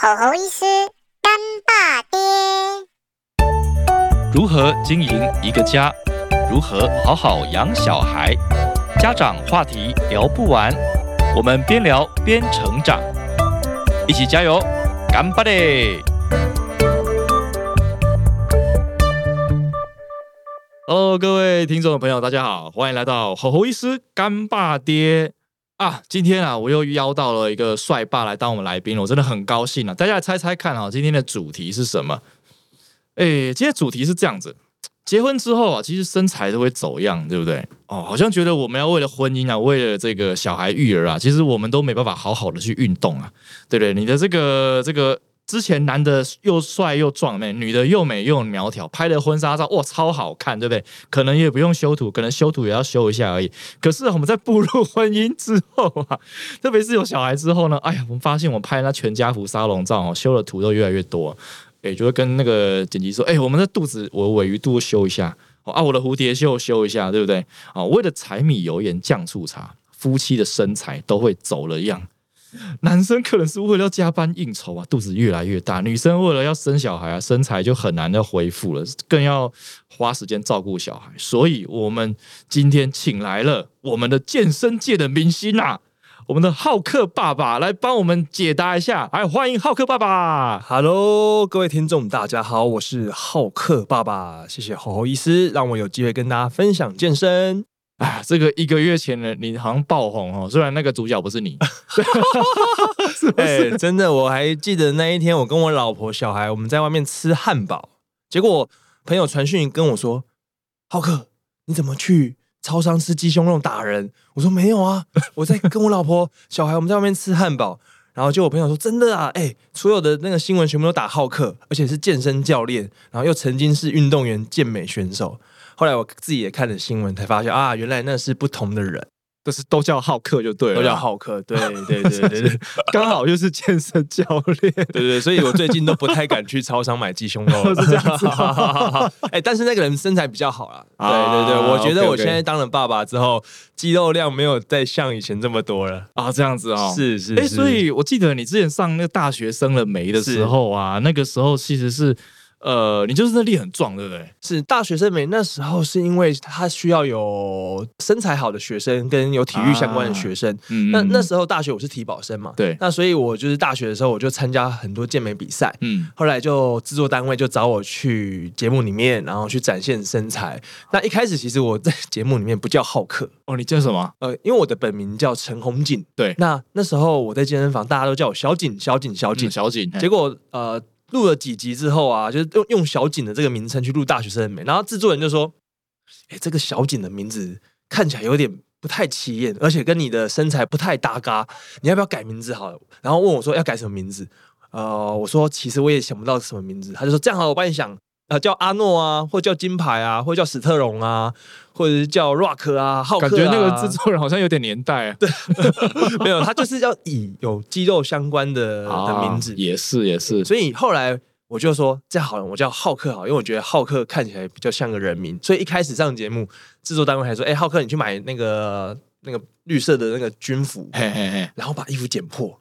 吼吼医师干爸爹，如何经营一个家？如何好好养小孩？家长话题聊不完，我们边聊边成长，一起加油，干巴爹！Hello，各位听众朋友，大家好，欢迎来到吼吼医师干爸爹啊！今天啊，我又邀到了一个帅爸来当我们来宾了，我真的很高兴啊！大家来猜猜看啊，今天的主题是什么？哎，今天主题是这样子。结婚之后啊，其实身材都会走样，对不对？哦，好像觉得我们要为了婚姻啊，为了这个小孩育儿啊，其实我们都没办法好好的去运动啊，对不对？你的这个这个之前男的又帅又壮，美女的又美又苗条，拍的婚纱照哇超好看，对不对？可能也不用修图，可能修图也要修一下而已。可是我们在步入婚姻之后啊，特别是有小孩之后呢，哎呀，我们发现我们拍那全家福沙龙照哦，修的图都越来越多。哎，就会跟那个剪辑说，哎，我们的肚子，我尾鱼肚修一下，啊，我的蝴蝶袖修一下，对不对？啊，为了柴米油盐酱醋茶，夫妻的身材都会走了样。男生可能是为了要加班应酬啊，肚子越来越大；女生为了要生小孩啊，身材就很难的恢复了，更要花时间照顾小孩。所以，我们今天请来了我们的健身界的明星啊！我们的浩克爸爸来帮我们解答一下，哎，欢迎浩克爸爸。Hello，各位听众，大家好，我是浩克爸爸。谢谢吼吼医师，让我有机会跟大家分享健身。哎，这个一个月前呢，你好像爆红哦，虽然那个主角不是你。哎，真的，我还记得那一天，我跟我老婆、小孩，我们在外面吃汉堡，结果朋友传讯跟我说：“浩克，你怎么去？”超商吃鸡胸肉打人，我说没有啊，我在跟我老婆小孩，我们在外面吃汉堡，然后就我朋友说真的啊，哎，所有的那个新闻全部都打浩克，而且是健身教练，然后又曾经是运动员、健美选手，后来我自己也看了新闻，才发现啊，原来那是不同的人。就是都叫浩克就对了，都叫浩克，对对对对对，刚好就是健身教练，对对，所以我最近都不太敢去超商买鸡胸肉，是这样子。哎，但是那个人身材比较好啦，对对对，我觉得我现在当了爸爸之后，肌肉量没有再像以前这么多了。啊，这样子哦，是是，哎，所以我记得你之前上那个大学生了没的时候啊，那个时候其实是。呃，你就是那力很壮，对不对？是大学生美那时候是因为他需要有身材好的学生跟有体育相关的学生。嗯，那那时候大学我是体保生嘛，对。那所以我就是大学的时候我就参加很多健美比赛。嗯，后来就制作单位就找我去节目里面，然后去展现身材。那一开始其实我在节目里面不叫浩克哦，你叫什么？呃，因为我的本名叫陈红锦。对。那那时候我在健身房，大家都叫我小锦，小锦，小锦，小锦。结果呃。录了几集之后啊，就是用用小景的这个名称去录大学生的美，然后制作人就说：“哎，这个小景的名字看起来有点不太起眼，而且跟你的身材不太搭嘎，你要不要改名字好了？”然后问我说：“要改什么名字？”呃，我说：“其实我也想不到什么名字。”他就说：“这样好，我帮你想。”啊，叫阿诺啊，或叫金牌啊，或叫史特龙啊，或者是叫 Rock 啊，浩克啊。感觉那个制作人好像有点年代啊。对，没有，他就是要以有肌肉相关的 的名字。也是也是，所以后来我就说，这样好了，我叫浩克好，因为我觉得浩克看起来比较像个人名。所以一开始上节目，制作单位还说，哎，浩克，你去买那个那个绿色的那个军服，嘿嘿嘿，然后把衣服剪破。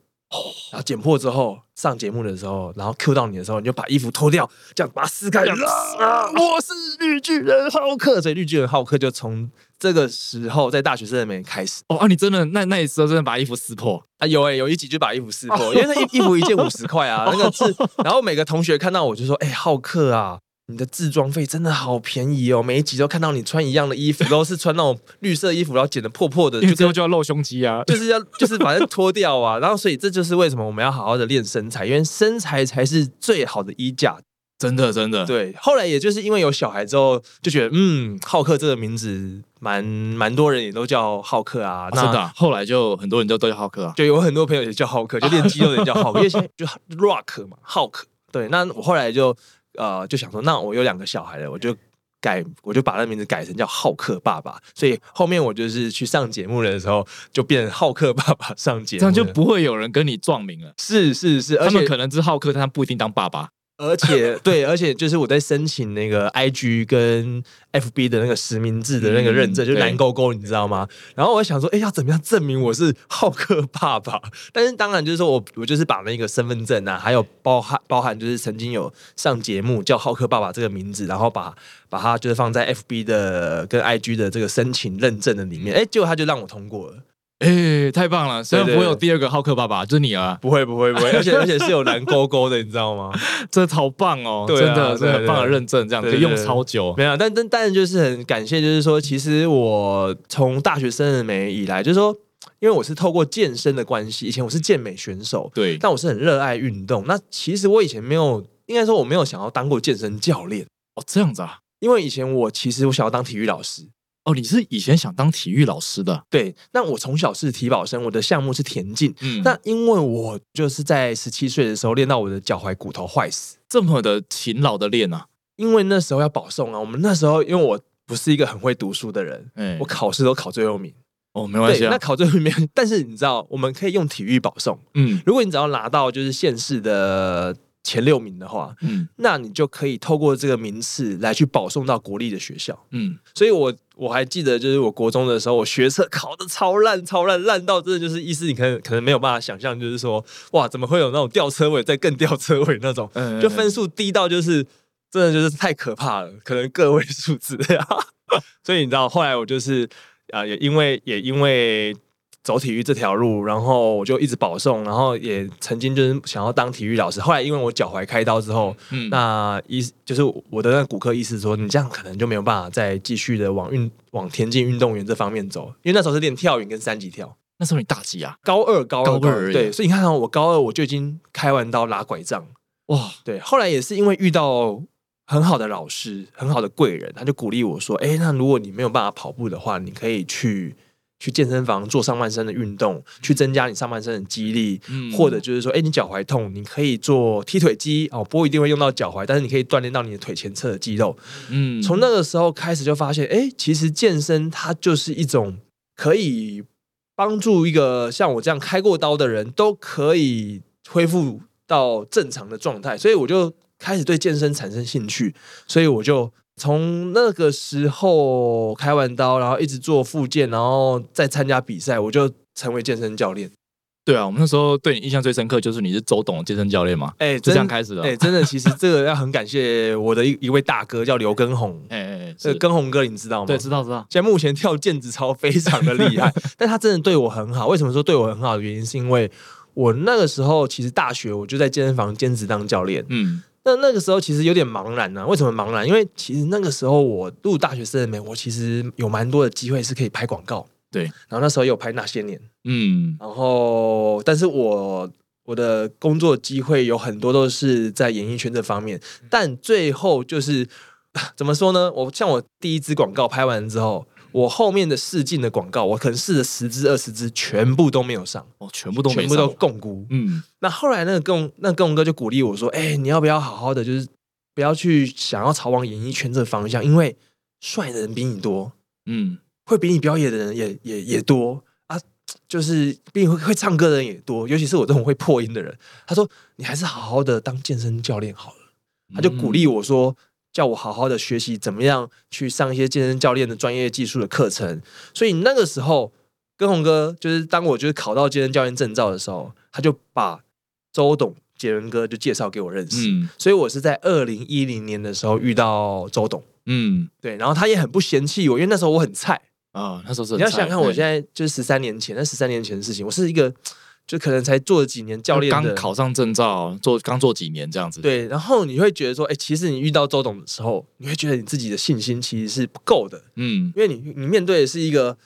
然后剪破之后上节目的时候，然后 Q 到你的时候，你就把衣服脱掉，这样把它撕开。我是绿巨人浩克，所以绿巨人浩克就从这个时候在大学生里面开始。哦啊，你真的那那一次真的把衣服撕破啊？有哎，有一集就把衣服撕破，因为那衣衣服一件五十块啊，那个是。然后每个同学看到我就说：“哎，浩克啊。”你的自装费真的好便宜哦！每一集都看到你穿一样的衣服，都是穿那种绿色衣服，然后剪的破破的，之后就要露胸肌啊，就是要就是反正脱掉啊。然后所以这就是为什么我们要好好的练身材，因为身材才是最好的衣架。真的真的，对。后来也就是因为有小孩之后，就觉得嗯，浩克这个名字蛮蛮多人也都叫浩克啊。真的，后来就很多人都都叫浩克啊，就有很多朋友也叫浩克，就练肌肉的人叫浩克，因为现在就 rock 嘛，浩克。对，那我后来就。呃，就想说，那我有两个小孩了，我就改，我就把那名字改成叫浩克爸爸。所以后面我就是去上节目的时候，就变成浩克爸爸上节目，这样就不会有人跟你撞名了。是是是，他们可能是浩克，但他不一定当爸爸。而且 对，而且就是我在申请那个 IG 跟 FB 的那个实名制的那个认证，嗯就是蓝勾勾，你知道吗？然后我想说，哎，要怎么样证明我是浩克爸爸？但是当然就是说我我就是把那个身份证啊，还有包含包含就是曾经有上节目叫浩克爸爸这个名字，然后把把它就是放在 FB 的跟 IG 的这个申请认证的里面，哎，结果他就让我通过了。哎，太棒了！虽然不会有第二个浩克爸爸，就是你啊，不会不会不会，而且 而且是有蓝勾勾的，你知道吗？这超棒哦，对啊真的是对很棒的认证，这样可以用超久。没有，但但但就是很感谢，就是说，其实我从大学生美以来，就是说，因为我是透过健身的关系，以前我是健美选手，对，但我是很热爱运动。那其实我以前没有，应该说我没有想要当过健身教练，哦，这样子啊。因为以前我其实我想要当体育老师。哦，你是以前想当体育老师的，对，那我从小是体保生，我的项目是田径。嗯那因为我就是在十七岁的时候练到我的脚踝骨头坏死，这么的勤劳的练啊，因为那时候要保送啊。我们那时候因为我不是一个很会读书的人，哎我考试都考最后名。哦，没关系啊，那啊，考最后名，但是你知道，我们可以用体育保送。嗯如果你只要拿到就是县市的前六名的话，嗯那你就可以透过这个名次来去保送到国立的学校。嗯，所以我我还记得，就是我国中的时候，我学测考的超烂，超烂，烂到真的就是意思，你可能可能没有办法想象，就是说，哇，怎么会有那种吊车尾再更吊车尾那种，嗯就分数低到就是真的就是太可怕了，可能个位数字。所以你知道，后来我就是啊、也因为也因为走体育这条路，然后我就一直保送，然后也曾经就是想要当体育老师。后来因为我脚踝开刀之后，嗯那医就是我的那个骨科医师说，你这样可能就没有办法再继续的往运往田径运动员这方面走，因为那时候是练跳远跟三级跳。那时候你大几啊？高二，高二，高二对，所以你看到、我高二我就已经开完刀拉拐杖，哇，对，后来也是因为遇到很好的老师、很好的贵人，他就鼓励我说：“哎，那如果你没有办法跑步的话，你可以去去健身房做上半身的运动，去增加你上半身的肌力，嗯或者就是说，哎，你脚踝痛，你可以做踢腿肌哦，不一定会用到脚踝，但是你可以锻炼到你的腿前侧的肌肉。嗯从那个时候开始就发现，哎，其实健身它就是一种可以帮助一个像我这样开过刀的人都可以恢复到正常的状态，所以我就开始对健身产生兴趣，所以我就从那个时候开完刀，然后一直做复健，然后再参加比赛，我就成为健身教练。对啊，我们那时候对你印象最深刻就是你是周董的健身教练嘛，哎，就这样开始了。哎，真的，其实这个要很感谢我的一一位大哥，叫刘根宏。哎哎哎，这个根宏哥，你知道吗？对，知道知道。现在目前跳毽子操非常的厉害，但他真的对我很好。为什么说对我很好的原因，是因为我那个时候其实大学我就在健身房兼职当教练。嗯那那个时候其实有点茫然呢、为什么茫然？因为其实那个时候我入大学生美，我其实有蛮多的机会是可以拍广告。对，然后那时候有拍那些年，嗯然后但是我我的工作机会有很多都是在演艺圈这方面，但最后就是 怎么说呢？我像我第一支广告拍完之后，我后面的试镜的广告，我可能试了十支二十支，全部都没有上，哦，全部都没全部都上共估。嗯。那后来那个共那共哥就鼓励我说：“哎、你要不要好好的，就是不要去想要朝往演艺圈这个方向，因为帅的人比你多，嗯。会比你表演的人也也也多。啊，就是比你会会唱歌的人也多，尤其是我这种会破音的人。他说你还是好好的当健身教练好了。他就鼓励我说，叫我好好的学习怎么样去上一些健身教练的专业技术的课程。所以那个时候，跟红哥就是当我就是考到健身教练证照的时候，他就把周董杰伦哥就介绍给我认识。嗯所以我是在二零一零年的时候遇到周董。嗯对，然后他也很不嫌弃我，因为那时候我很菜，啊，那时候是你要想想看，我现在在就是十三年前，那十三年前的事情，我是一个就可能才做了几年教练刚考上证照，做刚做几年这样子。，对，然后你会觉得说，哎、其实你遇到周董的时候，你会觉得你自己的信心其实是不够的，嗯。因为你你面对的是一个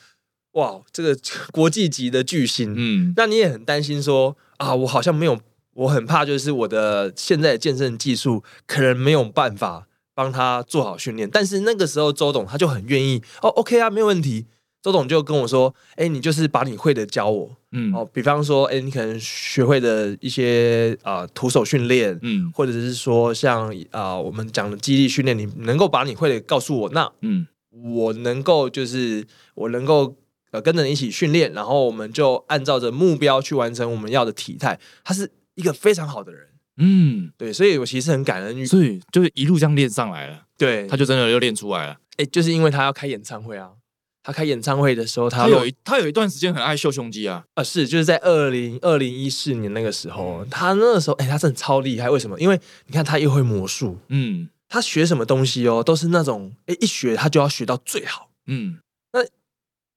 哇，这个国际级的巨星，嗯。那你也很担心说啊，我好像没有，我很怕就是我的现在的健身技术可能没有办法帮他做好训练，但是那个时候周董他就很愿意，哦，OK 啊，没有问题。周董就跟我说：“哎、你就是把你会的教我嗯哦，比方说，哎、你可能学会的一些啊、呃徒手训练，嗯或者是说像啊、呃我们讲的肌力训练，你能够把你会的告诉我，那嗯我能够就是我能够呃跟着你一起训练，然后我们就按照着目标去完成我们要的体态。他是一个非常好的人，嗯，对，所以我其实很感恩。所以就是一路这样练上来了，对，他就真的又练出来了。哎、就是因为他要开演唱会啊，他开演唱会的时候，他他有一他有一段时间很爱秀胸肌啊，啊，是就是在二零二零一四年那个时候，他那个时候，哎、他真的超厉害。为什么？因为你看他又会魔术，嗯他学什么东西哦，都是那种，哎、一学他就要学到最好。嗯，那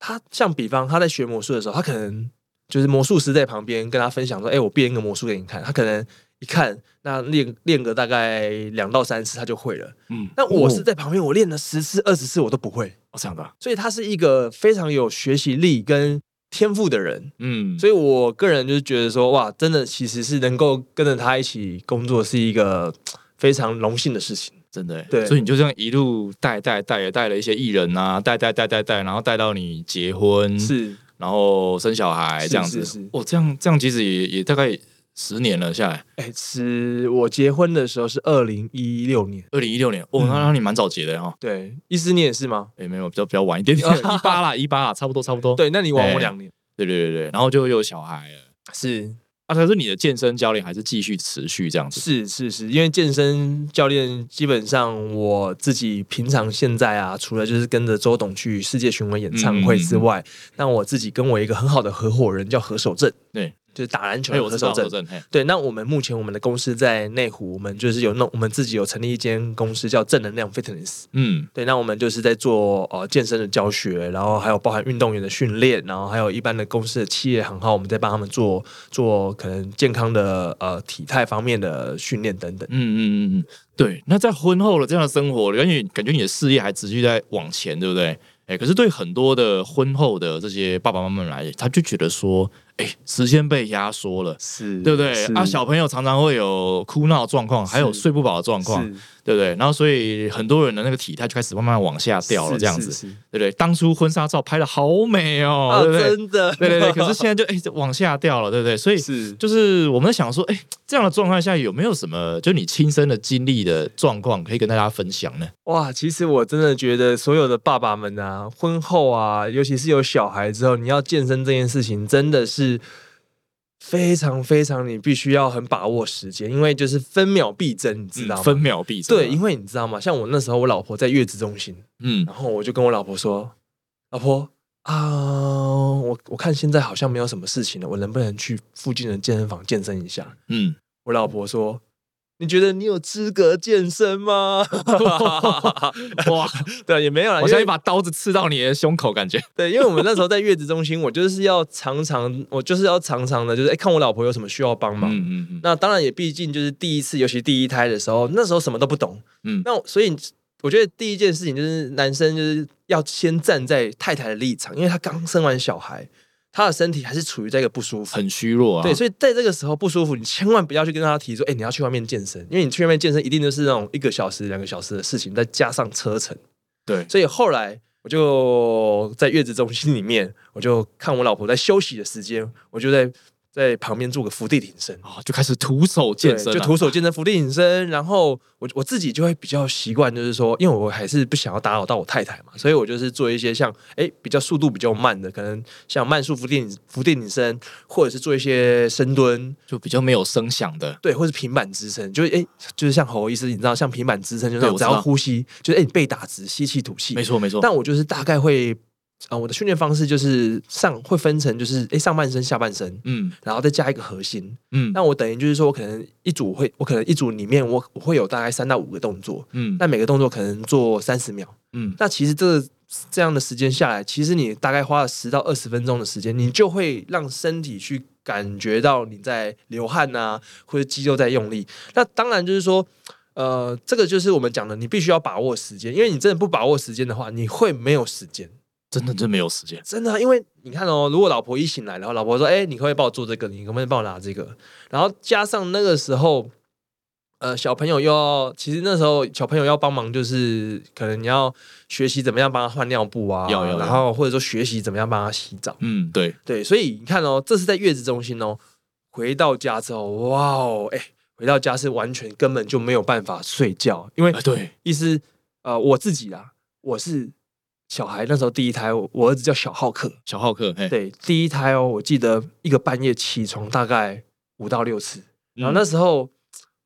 他像比方他在学魔术的时候，他可能就是魔术师在旁边跟他分享说：“哎、我变一个魔术给你看。”他可能一看，那练练个大概两到三次他就会了。嗯，那我是哦在旁边，我练了十次、二十次我都不会。哦这样的啊，所以他是一个非常有学习力跟天赋的人。嗯，所以我个人就是觉得说，哇，真的其实是能够跟着他一起工作，是一个非常荣幸的事情。真的欸，对。所以你就这样一路带带带，也带了一些艺人啊，带带带带带，然后带到你结婚，，是。然后生小孩是这样子。哦，这样这样其实也也大概十年了下来，哎，是我结婚的时候是二零一六年，二零一六年，哦，嗯。那那你蛮早结的哈，对，一四年也是吗？也没有比较比较晚一点点，一八啦一八啦，差不多差不多，对，那你晚哎我两年。对对对对，然后就有小孩了。是。啊，可是你的健身教练还是继续持续这样子，是是是，因为健身教练基本上我自己平常现在啊，除了就是跟着周董去世界巡回演唱会之外，那我自己跟我一个很好的合伙人叫何守正，对，就是打篮球哎，我知道何。正，嘿，对，那我们目前我们的公司在内湖，我们就是有弄，我们自己有成立一间公司叫正能量 Fitness。嗯对，那我们就是在做呃健身的教学，然后还有包含运动员的训练，然后还有一般的公司的企业行号，我们在帮他们做做可能健康的呃体态方面的训练等等。嗯嗯嗯嗯，对。那在婚后的这样的生活，感觉感觉你的事业还持续在往前，对不对？哎，可是对很多的婚后的这些爸爸妈妈们来，他就觉得说，哎，时间被压缩了。是对不对？啊，小朋友常常会有哭闹状况，还有睡不饱的状况，对不对？然后所以很多人的那个体态就开始慢慢往下掉了，这样子，对不对？当初婚纱照拍的好美哦，啊，对不对？真的，对对对，可是 现在就哎往下掉了，对不对？所以是就是我们在想说，哎，这样的状况下有没有什么就你亲身的经历的状况可以跟大家分享呢？哇，其实我真的觉得所有的爸爸们啊，婚后啊，尤其是有小孩之后，你要健身这件事情，真的是非常非常，你必须要很把握时间，因为就是分秒必争，你知道吗？嗯分秒必争啊。对，因为你知道吗？像我那时候，我老婆在月子中心，嗯然后我就跟我老婆说：“老婆啊，我我看现在好像没有什么事情了，我能不能去附近的健身房健身一下？”嗯，我老婆说：“你觉得你有资格健身吗？” 哇，对，也没有了，好像一把刀子刺到你的胸口，感觉。对，因为我们那时候在月子中心，我就是要常常，我就是要常常的，就是哎、看我老婆有什么需要帮忙。嗯嗯嗯那当然也毕竟就是第一次，尤其第一胎的时候，那时候什么都不懂。嗯，那所以我觉得第一件事情就是男生就是要先站在太太的立场，因为她刚生完小孩，他的身体还是处于在一个不舒服。很虚弱啊。对，所以在这个时候不舒服，你千万不要去跟他提说，哎、你要去外面健身，因为你去外面健身一定就是那种一个小时、两个小时的事情，再加上车程。对，所以后来我就在月子中心里面，我就看我老婆在休息的时间，我就在在旁边做个伏地挺身。哦，就开始徒手健身，就徒手健身、伏地挺身，然后我我自己就会比较习惯，就是说，因为我还是不想要打扰到我太太嘛，所以我就是做一些像哎比较速度比较慢的，可能像慢速伏地挺伏地挺身，或者是做一些深蹲，就比较没有声响的。对，或是平板支撑，就是哎就是像侯医师，你知道像平板支撑，就是我知道要呼吸，就是哎你背打直，吸气吐气，没错没错。但我就是大概会，呃，我的训练方式就是上会分成就是诶上半身、下半身，嗯然后再加一个核心。嗯那我等于就是说，我可能一组会，我可能一组里面我我会有大概三到五个动作，嗯那每个动作可能做三十秒。嗯，那其实这个这样的时间下来，其实你大概花了十到二十分钟的时间，你就会让身体去感觉到你在流汗啊，或者肌肉在用力。那当然就是说。呃，这个就是我们讲的，你必须要把握时间，因为你真的不把握时间的话，你会没有时间。真的真没有时间。真的啊、因为你看哦，如果老婆一醒来，然后老婆说：“哎、你可不可以帮我做这个？你可不可以帮我拿这个？”然后加上那个时候，呃，小朋友又要，其实那时候小朋友要帮忙，就是可能你要学习怎么样帮他换尿布啊，要要要然后或者说学习怎么样帮他洗澡。嗯，对，对，所以你看哦，这是在月子中心哦，回到家之后，哇哦，哎、回到家是完全根本就没有办法睡觉，因为啊对，意思呃我自己啦，我是小孩那时候第一胎，我我儿子叫小浩克。小浩克，嘿，对，第一胎哦，我记得一个半夜起床大概五到六次，然后嗯那时候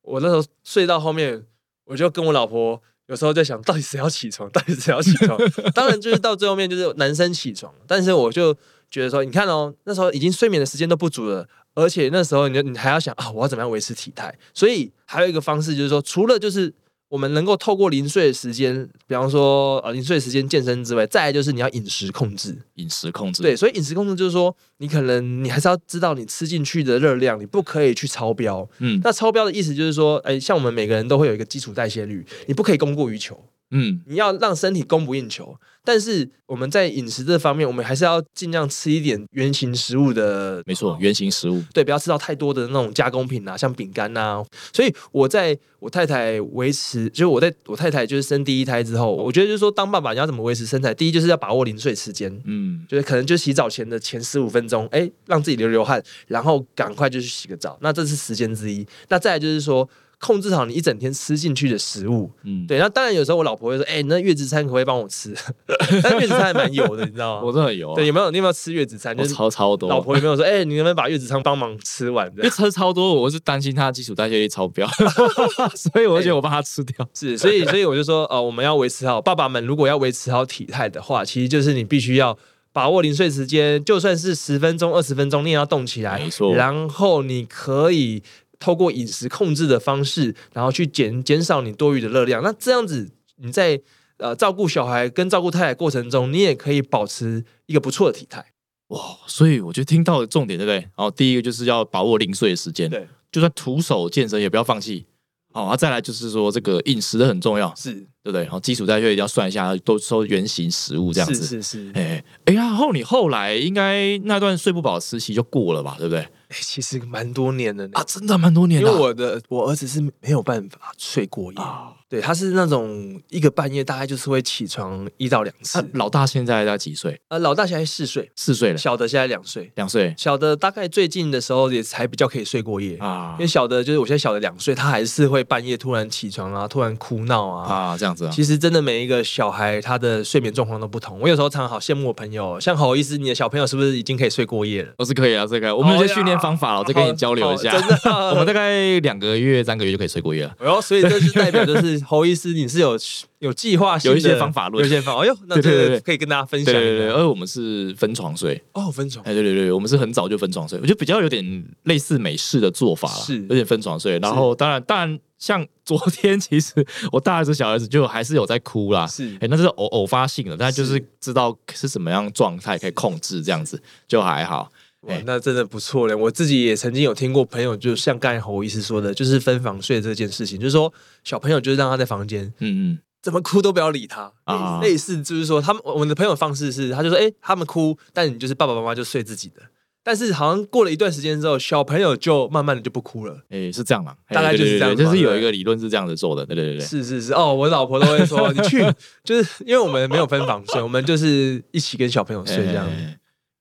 我那时候睡到后面，我就跟我老婆有时候在想，到底谁要起床，到底谁要起床？当然就是到最后面就是男生起床，但是我就觉得说，你看哦，那时候已经睡眠的时间都不足了，而且那时候你就你还要想啊，我要怎么样维持体态？所以还有一个方式就是说，除了就是我们能够透过零碎的时间，比方说呃零碎的时间健身之外，再来就是你要饮食控制。饮食控制，对，所以饮食控制就是说，你可能你还是要知道你吃进去的热量，你不可以去超标。嗯那超标的意思就是说，哎，像我们每个人都会有一个基础代谢率，你不可以供过于求，嗯，你要让身体供不应求。但是我们在饮食这方面，我们还是要尽量吃一点原型食物的，没错，原型食物，对，不要吃到太多的那种加工品啊，像饼干呐。所以我在我太太维持，就是我在我太太就是生第一胎之后，我觉得就是说，当爸爸你要怎么维持身材，第一就是要把握零碎时间，嗯，就是可能就洗澡前的前十五分钟，哎，让自己流流汗，然后赶快就去洗个澡，那这是时间之一。那再来就是说，控制好你一整天吃进去的食物。嗯，对，那当然有时候我老婆会说，哎，你那月子餐可不可以帮我吃？但月子餐还蛮油的，你知道吗？我真的有啊，对，有没有你有没有吃月子餐？就是超超多，老婆有没有说，哎，你能不能把月子餐帮忙吃完？这因为样吃超多，我是担心他基础代谢率超标，所以我就觉得我帮他吃掉。是，所以所以我就说，呃，我们要维持好，爸爸们如果要维持好体态的话，其实就是你必须要把握零碎时间，就算是十分钟、二十分钟，你也要动起来。没错然后你可以透过饮食控制的方式，然后去减减少你多余的热量。那这样子，你在呃照顾小孩跟照顾太太过程中，你也可以保持一个不错的体态。哇，所以我觉得听到的重点，对不对？然后第一个就是要把握零碎的时间，对，就算徒手健身也不要放弃。好，啊，再来就是说这个饮食的很重要，是对不对？然后基础代谢一定要算一下，都收原型食物这样子。是是是。哎哎，然后你后来应该那段睡不饱的时期就过了吧，对不对？哎其实蛮多年的呢。啊，真的蛮多年因的因、为我的我儿子是没有办法睡过夜，啊，对，他是那种一个半夜大概就是会起床一到两次那。老大现在大概几岁？呃，老大现在四岁，四岁了，小的现在两岁，两岁小的大概最近的时候也才比较可以睡过夜。啊因为小的就是我现在小的两岁，他还是会半夜突然起床啊，突然哭闹啊。啊，这样子啊，其实真的每一个小孩他的睡眠状况都不同。我有时候常常好羡慕我朋友，像侯医师，你的小朋友是不是已经可以睡过夜了？我是可以啊，这个我们有些训练方法了，我再跟你交流一下。真的 我们大概两个月、三个月就可以睡过夜了。哦，所以这是代表就是侯医师，你是有有计划有一些方法论。有一些方法。哎呦，那这个可以跟大家分享。对对对，而我们是分床睡，哦，分床。哎，对对对，我们是很早就分床睡，我觉得比较有点类似美式的做法了，是。有点分床睡。然后当然，当然，像昨天其实我大儿子、小儿子就还是有在哭啦，是。哎，那是偶偶发性的，但就是是。知道是什么样状态可以控制，这样子就还好。哇哎，那真的不错嘞！我自己也曾经有听过朋友，就像刚才侯医师说的，就是分房睡这件事情，就是说小朋友就是让他在房间嗯嗯，怎么哭都不要理他啊类似就是说他们我们的朋友方式是，他就说，哎、他们哭，但你就是爸爸妈妈就睡自己的。但是好像过了一段时间之后，小朋友就慢慢的就不哭了。哎，是这样啦，哎大概就是这样对对对对就是有一个理论是这样子做的，对对对对。是是是，哦，我老婆都会说，你去，就是因为我们没有分房睡，我们就是一起跟小朋友睡这样。哎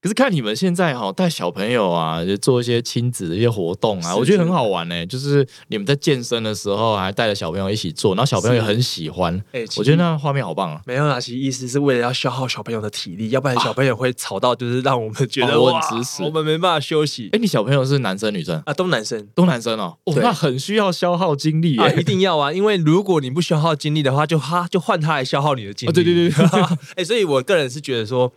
可是看你们现在哈、带小朋友啊，就做一些亲子的一些活动啊，我觉得很好玩呢、就是你们在健身的时候，还带着小朋友一起做，然后小朋友也很喜欢。哎、我觉得那画面好棒啊！没有啦，其实意思是为了要消耗小朋友的体力，要不然小朋友会吵到，就是让我们觉得、哇我们没办法休息哎，你小朋友是男生女生？啊，都男生。都男生哦，哦，对那很需要消耗精力耶。啊，一定要啊！因为如果你不消耗精力的话，就他就换他来消耗你的精力。哦对对对对 哎、所以我个人是觉得说，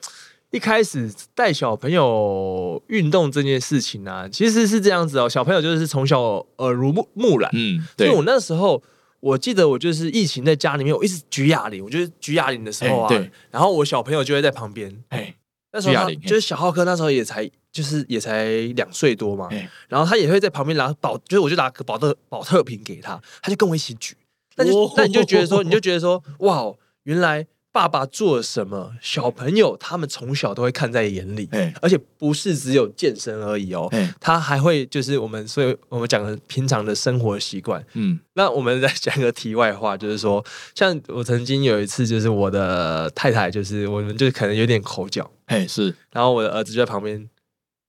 一开始带小朋友运动这件事情啊，其实是这样子哦。小朋友就是从小耳濡目目染，嗯，对。因为，我那时候。我记得我就是疫情在家里面，我一直举哑铃，我就是举哑铃的时候啊，然后我小朋友就会在旁边，哎，那时候就是小浩哥那时候也才就是也才两岁多嘛，哎。然后他也会在旁边拿保，就是我就拿个保特保特瓶给他，他就跟我一起举，那就、哦。那你就觉得说，你就觉得说，哇，原来爸爸做了什么，小朋友他们从小都会看在眼里，哎而且不是只有健身而已哦，哎，他还会就是我们所以我们讲的平常的生活习惯。嗯，那我们再讲一个题外话，就是说，像我曾经有一次，就是我的太太，就是我们就可能有点口角，哎，是，然后我的儿子就在旁边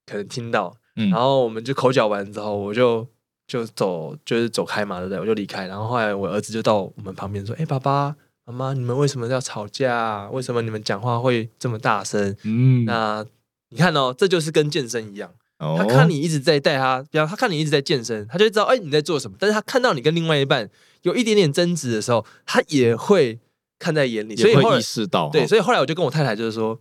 可能听到，嗯。然后我们就口角完之后，我就就走，就是走开嘛，对不对？我就离开，然后后来我儿子就到我们旁边说：“哎、爸爸妈妈，你们为什么要吵架？为什么你们讲话会这么大声？”嗯，那你看哦，这就是跟健身一样，哦他看你一直在带他，比方他看你一直在健身，他就会知道哎你在做什么。但是他看到你跟另外一半有一点点争执的时候，他也会看在眼里。所以会意识到，对，哦所以后来我就跟我太太就是说，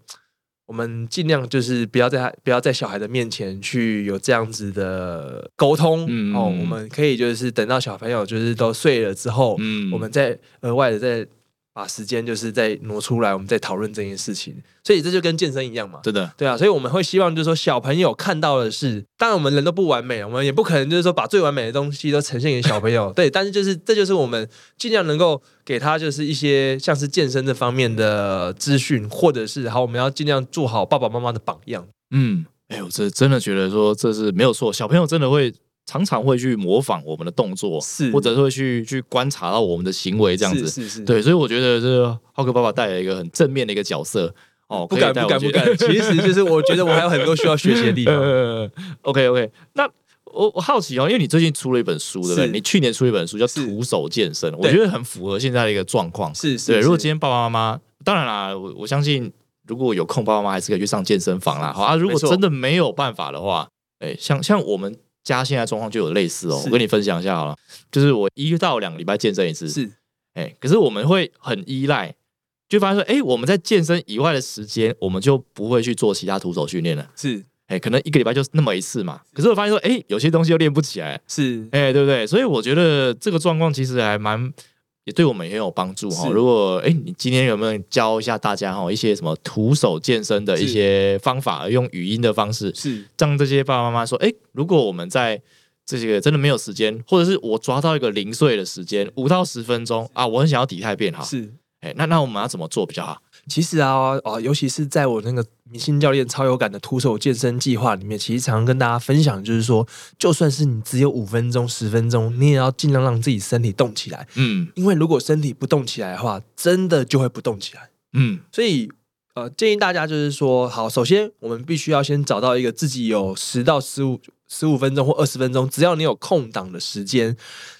我们尽量就是不要在他不要在小孩的面前去有这样子的沟通、嗯哦，我们可以就是等到小朋友就是都睡了之后，嗯我们再额外的再把时间就是再挪出来，我们再讨论这件事情。所以这就跟健身一样嘛。真的对啊，所以我们会希望就是说小朋友看到的是，当然我们人都不完美，我们也不可能就是说把最完美的东西都呈现给小朋友。对，但是就是这就是我们尽量能够给他就是一些像是健身这方面的资讯，或者是好，我们要尽量做好爸爸妈妈的榜样。嗯，哎呦，这真的觉得说这是没有错，小朋友真的会常常会去模仿我们的动作，是或者是会去去观察到我们的行为这样子。是是是，对，所以我觉得这浩克爸爸带来一个很正面的一个角色哦，不敢不敢不敢，其实就是我觉得我还有很多需要学习的地方。呃，OK OK，那我我好奇哦，因为你最近出了一本书，对不对？你去年出了一本书叫《徒手健身》，我对觉得很符合现在的一个状况。对，是是对如果今天爸爸妈妈，当然啦，我我相信如果有空，爸爸妈妈还是可以去上健身房啦。好啊，如果真的没有办法的话，哎，像像我们家现在状况就有类似哦，我跟你分享一下好了，就是我一到两个礼拜健身一次，是哎，可是我们会很依赖。就发现说，哎，我们在健身以外的时间，我们就不会去做其他徒手训练了。是哎，可能一个礼拜就那么一次嘛。可是我发现说，哎，有些东西又练不起来，是哎，对不对？所以我觉得这个状况其实还蛮，也对我们也很有帮助哈。如果哎，你今天有没有教一下大家哈一些什么徒手健身的一些方法，用语音的方式，是让这些爸爸妈妈说，哎，如果我们在这个真的没有时间，或者是我抓到一个零碎的时间，五到十分钟啊，我很想要体态变好，是。哎，那那我们要怎么做比较好？其实啊，啊，尤其是在我那个明星教练超有感的徒手健身计划里面，其实常常跟大家分享，就是说，就算是你只有五分钟、十分钟，你也要尽量让自己身体动起来，嗯因为如果身体不动起来的话，真的就会不动起来。嗯所以，呃，建议大家就是说，好，首先我们必须要先找到一个自己有十到十五十五分钟或二十分钟，只要你有空档的时间，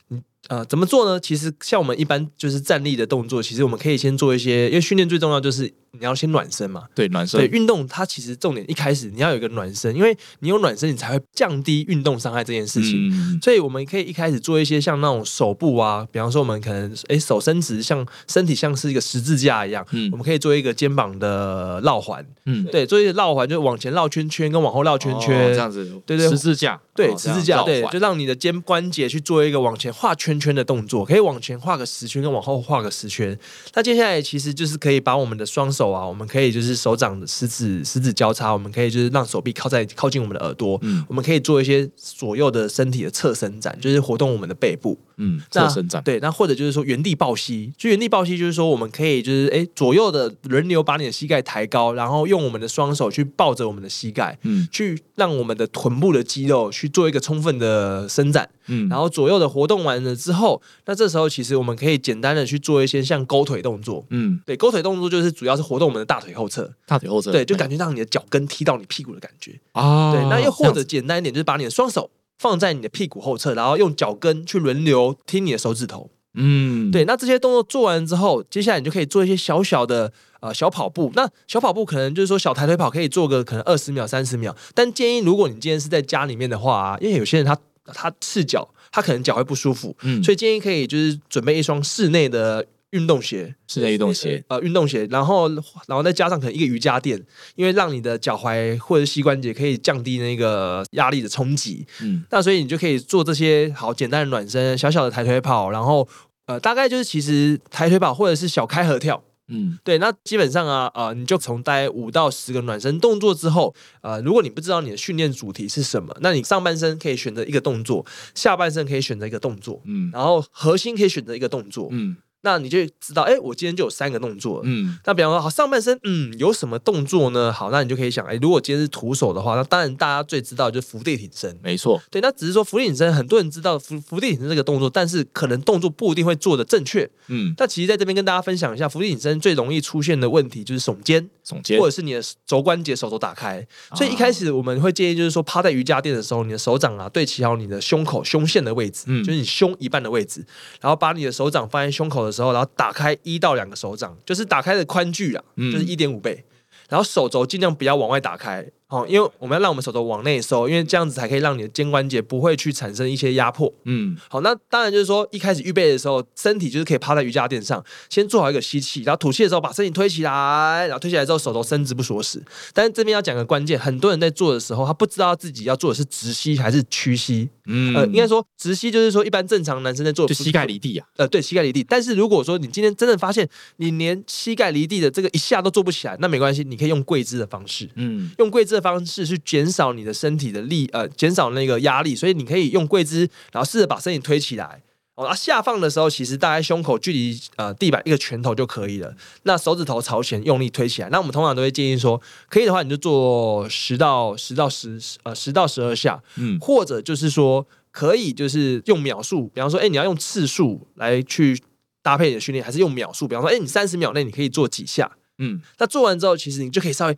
你呃怎么做呢？其实像我们一般就是站立的动作，其实我们可以先做一些，因为训练最重要就是你要先暖身嘛。对，暖身。对，运动它其实重点一开始你要有一个暖身，因为你有暖身，你才会降低运动伤害这件事情。嗯。所以我们可以一开始做一些像那种手部啊，比方说我们可能诶手伸直，像身体像是一个十字架一样，嗯。我们可以做一个肩膀的绕环，嗯，对，做一个绕环就是往前绕圈圈跟往后绕圈圈，哦这样子，对对。十字架，对，哦十字架，对，就就让你的肩关节去做一个往前画圈圈的动作，可以往前画个十圈，跟往后画个十圈。那接下来其实就是可以把我们的双手啊，我们可以就是手掌的食指十指交叉，我们可以就是让手臂靠在靠近我们的耳朵，嗯。我们可以做一些左右的身体的侧伸展，就是活动我们的背部。嗯侧伸展，对，那或者就是说原地抱膝，就原地抱膝就是说我们可以就是哎左右的轮流把你的膝盖抬高，然后用我们的双手去抱着我们的膝盖，嗯。去让我们的臀部的肌肉去做一个充分的伸展，嗯然后左右的活动完了之后，那这时候其实我们可以简单的去做一些像勾腿动作。嗯对，勾腿动作就是主要是活动我们的大腿后侧，大腿后侧，对，就感觉让你的脚跟踢到你屁股的感觉。啊，对，那又或者简单一点，就是把你的双手放在你的屁股后侧，然后用脚跟去轮流踢你的手指头。嗯，对，那这些动作做完之后，接下来你就可以做一些小小的呃小跑步。那小跑步可能就是说小抬腿跑可以做个可能二十秒、三十秒，但建议如果你今天是在家里面的话、啊，因为有些人他他赤脚，他可能脚会不舒服，嗯，所以建议可以就是准备一双室内的运动鞋。室内运动鞋，呃，运动鞋，然后然后再加上可能一个瑜伽垫，因为让你的脚踝或者膝关节可以降低那个压力的冲击。嗯那所以你就可以做这些好简单的暖身，小小的抬腿跑，然后呃，大概就是其实抬腿跑或者是小开合跳。嗯。对，那基本上啊，呃，你就从大概五到十个暖身动作之后，呃，如果你不知道你的训练主题是什么，那你上半身可以选择一个动作，下半身可以选择一个动作，嗯。然后核心可以选择一个动作，嗯那你就知道，哎，我今天就有三个动作。嗯那比方说，好上半身，嗯，有什么动作呢？好，那你就可以想，哎，如果今天是徒手的话，那当然大家最知道就是伏地挺身。没错，对，那只是说伏地挺身，很多人知道伏伏地挺身这个动作，但是可能动作不一定会做的正确。嗯，那其实在这边跟大家分享一下，伏地挺身最容易出现的问题就是耸肩，耸肩或者是你的肘关节手肘打开。所以一开始我们会建议，就是说趴在瑜伽垫的时候，你的手掌啊对齐好你的胸口胸线的位置，嗯就是你胸一半的位置，然后把你的手掌放在胸口的时候，然后打开一到两个手掌，就是打开的宽距啊，嗯就是一点五倍。然后手肘尽量不要往外打开好、因为我们要让我们手肘往内收，因为这样子才可以让你的肩关节不会去产生一些压迫。嗯好，那当然就是说，一开始预备的时候，身体就是可以趴在瑜伽垫上，先做好一个吸气，然后吐气的时候把身体推起来，然后推起来之后手头伸直不锁死。但是这边要讲个关键，很多人在做的时候，他不知道自己要做的是直吸还是屈膝。嗯呃，应该说直吸就是说一般正常男生在做，就膝盖离地啊。呃，对，膝盖离地。但是如果说你今天真的发现你连膝盖离地的这个一下都做不起来，那没关系，你可以用跪姿的方式。嗯用跪姿的方式去减少你的身体的力，呃，减少那个压力，所以你可以用跪姿，然后试着把身体推起来。哦，啊，下放的时候，其实大概胸口距离呃地板一个拳头就可以了。那手指头朝前用力推起来。那我们通常都会建议说，可以的话你就做十到十到十呃十到十二下，嗯或者就是说可以就是用秒数，比方说，哎，你要用次数来去搭配你的训练，还是用秒数？比方说，哎，你三十秒内你可以做几下？嗯那做完之后，其实你就可以稍微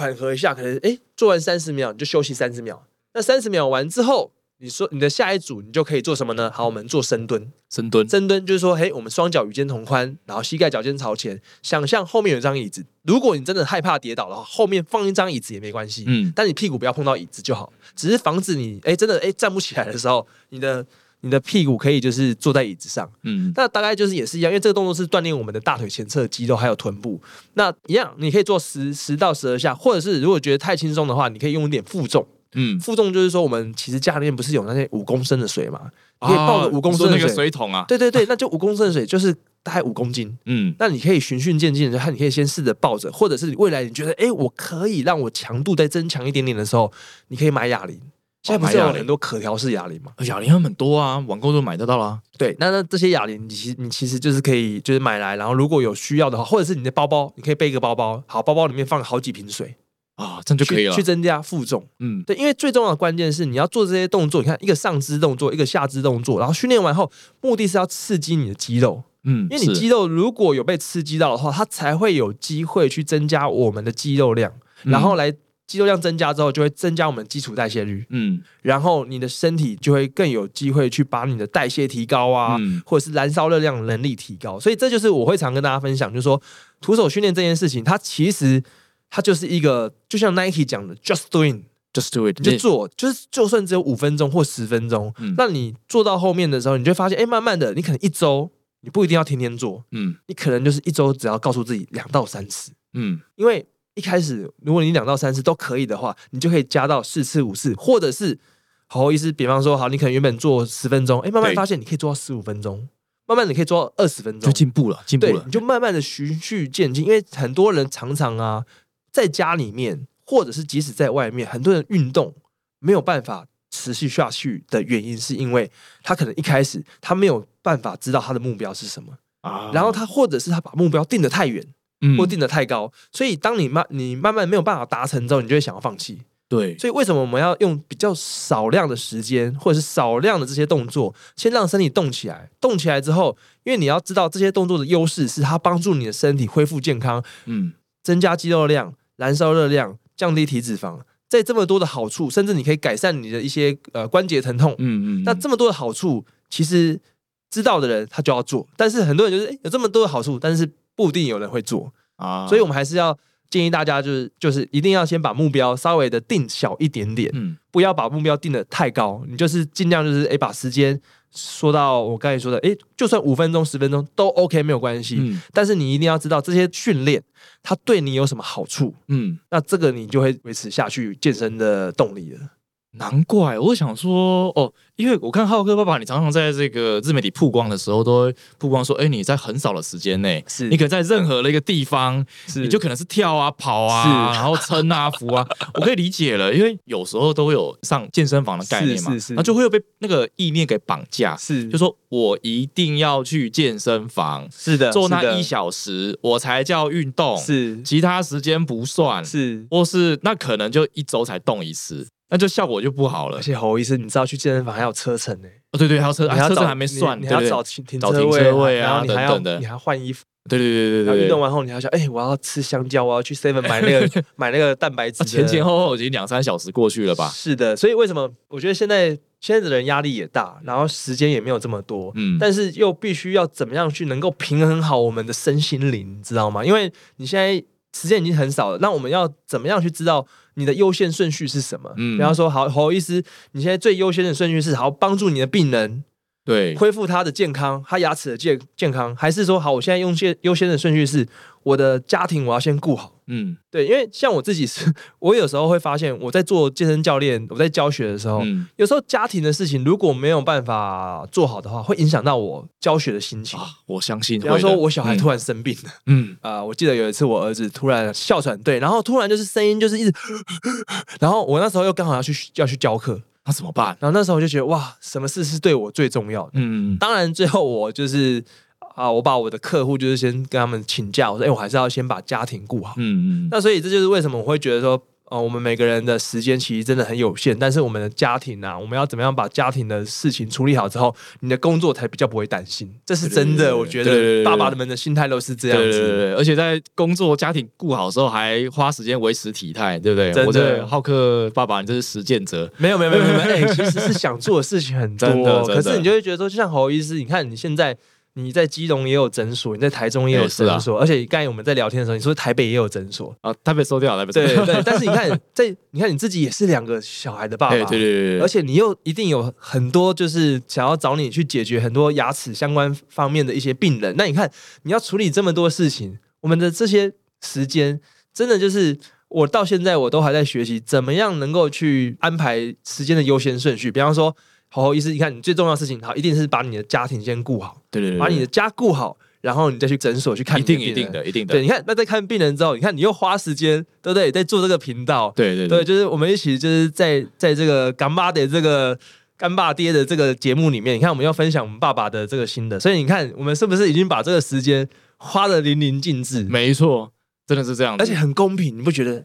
缓和一下，可能诶做完三十秒你就休息三十秒。那三十秒完之后，你说你的下一组你就可以做什么呢？好，我们做深蹲。深蹲。深蹲就是说，嘿，我们双脚与肩同宽，然后膝盖脚尖朝前，想象后面有一张椅子。如果你真的害怕跌倒的话，后面放一张椅子也没关系。嗯但你屁股不要碰到椅子就好，只是防止你哎真的哎站不起来的时候，你的你的屁股可以就是坐在椅子上。嗯那大概就是也是一样，因为这个动作是锻炼我们的大腿前侧肌肉还有臀部。那一样，你可以做十十到十二下，或者是如果觉得太轻松的话，你可以用一点负重。嗯，负重就是说，我们其实家里面不是有那些五公升的水嘛，你可以抱着五公升那个水。桶啊。对对对，那就五公升的水就是大概五公斤。嗯那你可以循序渐进的，看你可以先试着抱着，或者是未来你觉得，哎，我可以让我强度再增强一点点的时候，你可以买哑铃。现在不是有很多可调式哑铃吗？哑铃很多啊，网购都买得到啦。对，那那这些哑铃，你其实你其实就是可以就是买来，然后如果有需要的话，或者是你的包包，你可以背一个包包，好，包包里面放好几瓶水，啊，这样就可以了去去。增加负重。嗯对，因为最重要的关键是你要做这些动作，你看一个上肢动作，一个下肢动作，然后训练完后，目的是要刺激你的肌肉，嗯，因为你肌肉如果有被刺激到的话，它才会有机会去增加我们的肌肉量，嗯然后来肌肉量增加之后，就会增加我们基础代谢率，嗯。然后你的身体就会更有机会去把你的代谢提高啊，嗯。或者是燃烧热量能力提高。所以这就是我会常跟大家分享，就是说徒手训练这件事情，它其实它就是一个，就像 Nike 讲的，just doing，，just do it，你就做，就是就算只有五分钟或十分钟，嗯。那你做到后面的时候，你就会发现，哎，慢慢的，你可能一周你不一定要天天做，嗯。你可能就是一周只要告诉自己两到三次，嗯。因为一开始如果你两到三次都可以的话，你就可以加到四次、五次，或者是好意思，比方说好，你可能原本做十分钟，哎，慢慢发现你可以做到十五分钟，慢慢你可以做到二十分钟。就，进步了，进步，了。你。就慢慢的循序渐进，因为很多人常常啊，在家里面或者是即使在外面，很多人运动没有办法持续下去的原因，是因为他可能一开始他没有办法知道他的目标是什么，啊。然后他或者是他把目标定得太远嗯或定得太高，所以当你慢你慢慢没有办法达成之后，你就会想要放弃。对，所以为什么我们要用比较少量的时间，或者是少量的这些动作，先让身体动起来？动起来之后，因为你要知道这些动作的优势是它帮助你的身体恢复健康，嗯增加肌肉量、燃烧热量、降低体脂肪，在这么多的好处，甚至你可以改善你的一些呃关节疼痛。嗯嗯，那这么多的好处，其实知道的人他就要做，但是很多人就是诶有这么多的好处，但是不一定有人会做。啊，所以我们还是要建议大家，就是就是一定要先把目标稍微的定小一点点，嗯不要把目标定的太高。你就是尽量就是诶把时间说到我刚才说的，诶，就算五分钟、十分钟都 OK 没有关系。嗯但是你一定要知道这些训练它对你有什么好处，嗯，那这个你就会维持下去健身的动力了。难怪我想说哦，因为我看浩哥爸爸，你常常在这个自媒体曝光的时候，都会曝光说，哎，你在很少的时间内，是。你可能在任何的一个地方，是。你就可能是跳啊、跑啊，是。然后撑啊、扶啊，我可以理解了，因为有时候都会有上健身房的概念嘛，是是是。然后就会有被那个意念给绑架，是。就说我一定要去健身房是的是的。做那一小时，我才叫运动，是。其他时间不算，是。或是那可能就一周才动一次，那就效果就不好了而。且侯医生，你知道去健身房还有车程呢、哦，对对，还有车，你还要车程还没算，你你还要找停停车位然后你还要你还要换衣服，对对对对对对。运动完后你还要想，哎、我要吃香蕉，我要去 Seven 买那个 买那个蛋白质前前后后已经两三小时过去了吧？是的，所以为什么我觉得现在现在的人压力也大，然后时间也没有这么多，嗯，但是又必须要怎么样去能够平衡好我们的身心灵，你知道吗？因为你现在时间已经很少了，那我们要怎么样去知道你的优先顺序是什么？嗯比方说，好，侯医师，你现在最优先的顺序是好帮助你的病人对，恢复他的健康，他牙齿的健健康，还是说好，我现在用先优先的顺序是我的家庭我要先顾好。嗯对，因为像我自己是，我有时候会发现我在做健身教练，我在教学的时候，嗯有时候家庭的事情如果没有办法做好的话，会影响到我教学的心情。啊，我相信比会的。方说，我小孩嗯突然生病了，嗯啊、我记得有一次我儿子突然哮喘，对，然后突然就是声音就是一直，然后我那时候又刚好要去要去教课，那怎么办？然后那时候我就觉得哇，什么事是对我最重要的？嗯当然最后我就是啊、我把我的客户就是先跟他们请假，我说哎、我还是要先把家庭顾好。嗯嗯，那所以这就是为什么我会觉得说，呃，我们每个人的时间其实真的很有限，但是我们的家庭啊，我们要怎么样把家庭的事情处理好之后，你的工作才比较不会担心，这是真的。我觉得爸爸们的心态都是这样对对对而且在工作、家庭顾好的时候，还花时间维持体态，对不对？真的浩克爸爸，你这是实践者。没有没有没有没有，哎、其实是想做的事情很多，真的真的可是你就会觉得说，就像侯医师，你看你现在你在基隆也有诊所，你在台中也有诊所，而且刚才我们在聊天的时候，你说台北也有诊所，啊，台北收掉了，台北收掉对对，但是你看 在你看你自己也是两个小孩的爸爸，对对对，而且你又一定有很多就是想要找你去解决很多牙齿相关方面的一些病人。那你看你要处理这么多事情，我们的这些时间真的就是我到现在我都还在学习怎么样能够去安排时间的优先顺序。比方说，好好医师，你看你最重要的事情，好一定是把你的家庭先顾好，对对对，把你的家顾好，然后你再去诊所去看病人定一定。的，一定的，对，你看，那在看病人之后，你看你又花时间，对不对？在做这个频道，对对对，就是我们一起就是在在这个干爸的这个干爸爹的这个节目里面，你看我们要分享我们爸爸的这个心得，所以你看我们是不是已经把这个时间花的淋漓尽致，没错，真的是这样子，而且很公平，你不觉得？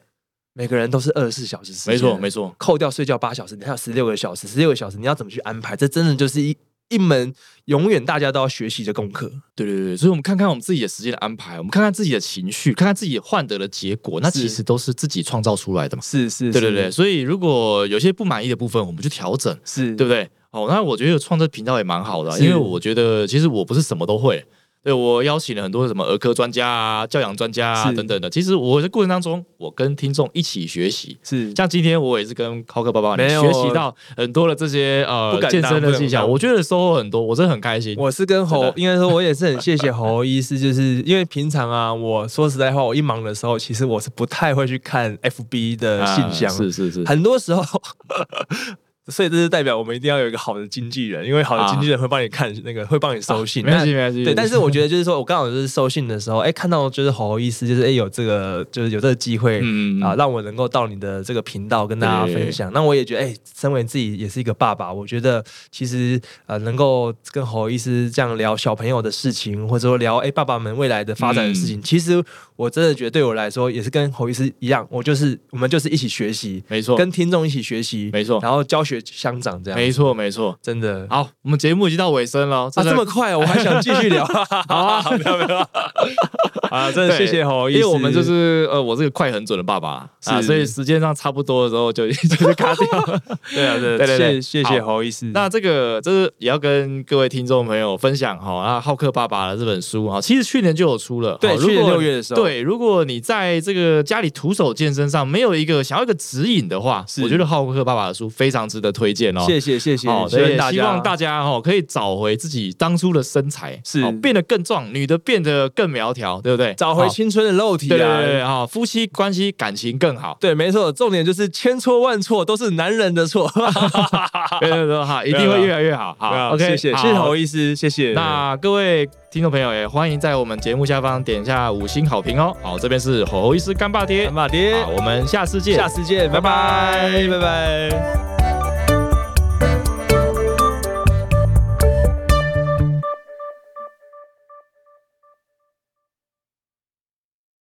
每个人都是二十四小时时间，没错没错，扣掉睡觉八小时，你还有十六个小时，十六个小时你要怎么去安排？这真的就是一一门永远大家都要学习的功课。对对对，所以我们看看我们自己的时间的安排，我们看看自己的情绪，看看自己换得的结果，那其实都是自己创造出来的嘛。是是对对对，，所以如果有些不满意的部分，我们去调整，是，对不对？哦，那我觉得创这频道也蛮好的啊、因为我觉得其实我不是什么都会。对我邀请了很多什么儿科专家啊、教养专家啊等等的。其实我在过程当中，我跟听众一起学习。是像今天我也是跟浩克爸爸学习到很多的这些呃健身的技巧，我觉得收获很多，我真的很开心。我是跟侯应该说我也是很谢谢侯医师，就是因为平常啊，我说实在话，我一忙的时候，其实我是不太会去看 FB 的信箱，啊是是是，很多时候。所以这是代表我们一定要有一个好的经纪人，因为好的经纪人会帮你看那个，会帮你收信。啊没关系没关系。对，但是我觉得就是说，我刚好就是收信的时候，哎，看到就是侯意思，就是哎有这个就是有这个机会，嗯啊，让我能够到你的这个频道跟大家分享。那我也觉得，哎、身为自己也是一个爸爸，我觉得其实呃，能够跟侯意思这样聊小朋友的事情，或者说聊哎、爸爸们未来的发展的事嗯情，其实我真的觉得对我来说，也是跟侯医师一样，我就是我们就是一起学习，没错，跟听众一起学习，没错然后教学相长这样。没错没错。真的。好，我们节目已经到尾声了，啊，这么快哦，我还想继续聊。好啊，没有没有。啊，真的谢谢侯医师，因为我们就是呃，我是个快很准的爸爸啊，所以时间上差不多的时候就 就是卡掉了。对啊，对对对对谢谢谢侯医师。那这个这是也要跟各位听众朋友分享哈，那浩克爸爸的这本书哈，其实去年就有出了，好对去年六月的时候对，如果你在这个家里徒手健身上没有一个想要一个指引的话，是我觉得浩克爸爸的书非常值得推荐哦。谢谢谢谢，谢谢大家，希望大家哦可以找回自己当初的身材，是哦变得更壮，女的变得更苗条，对不对？找回哦青春的肉体对对啊！对对哈，夫妻关系感情更好。对，没错，重点就是千错万错都是男人的错。对对对哈，一定会越来越好。好，OK，谢谢好谢谢侯医师，谢谢。那各位听众朋友也欢迎在我们节目下方点一下五星好评哦。好，这边是吼吼医师干爸爹干，爸爹好，，我们下次见，下次见，拜拜，拜拜。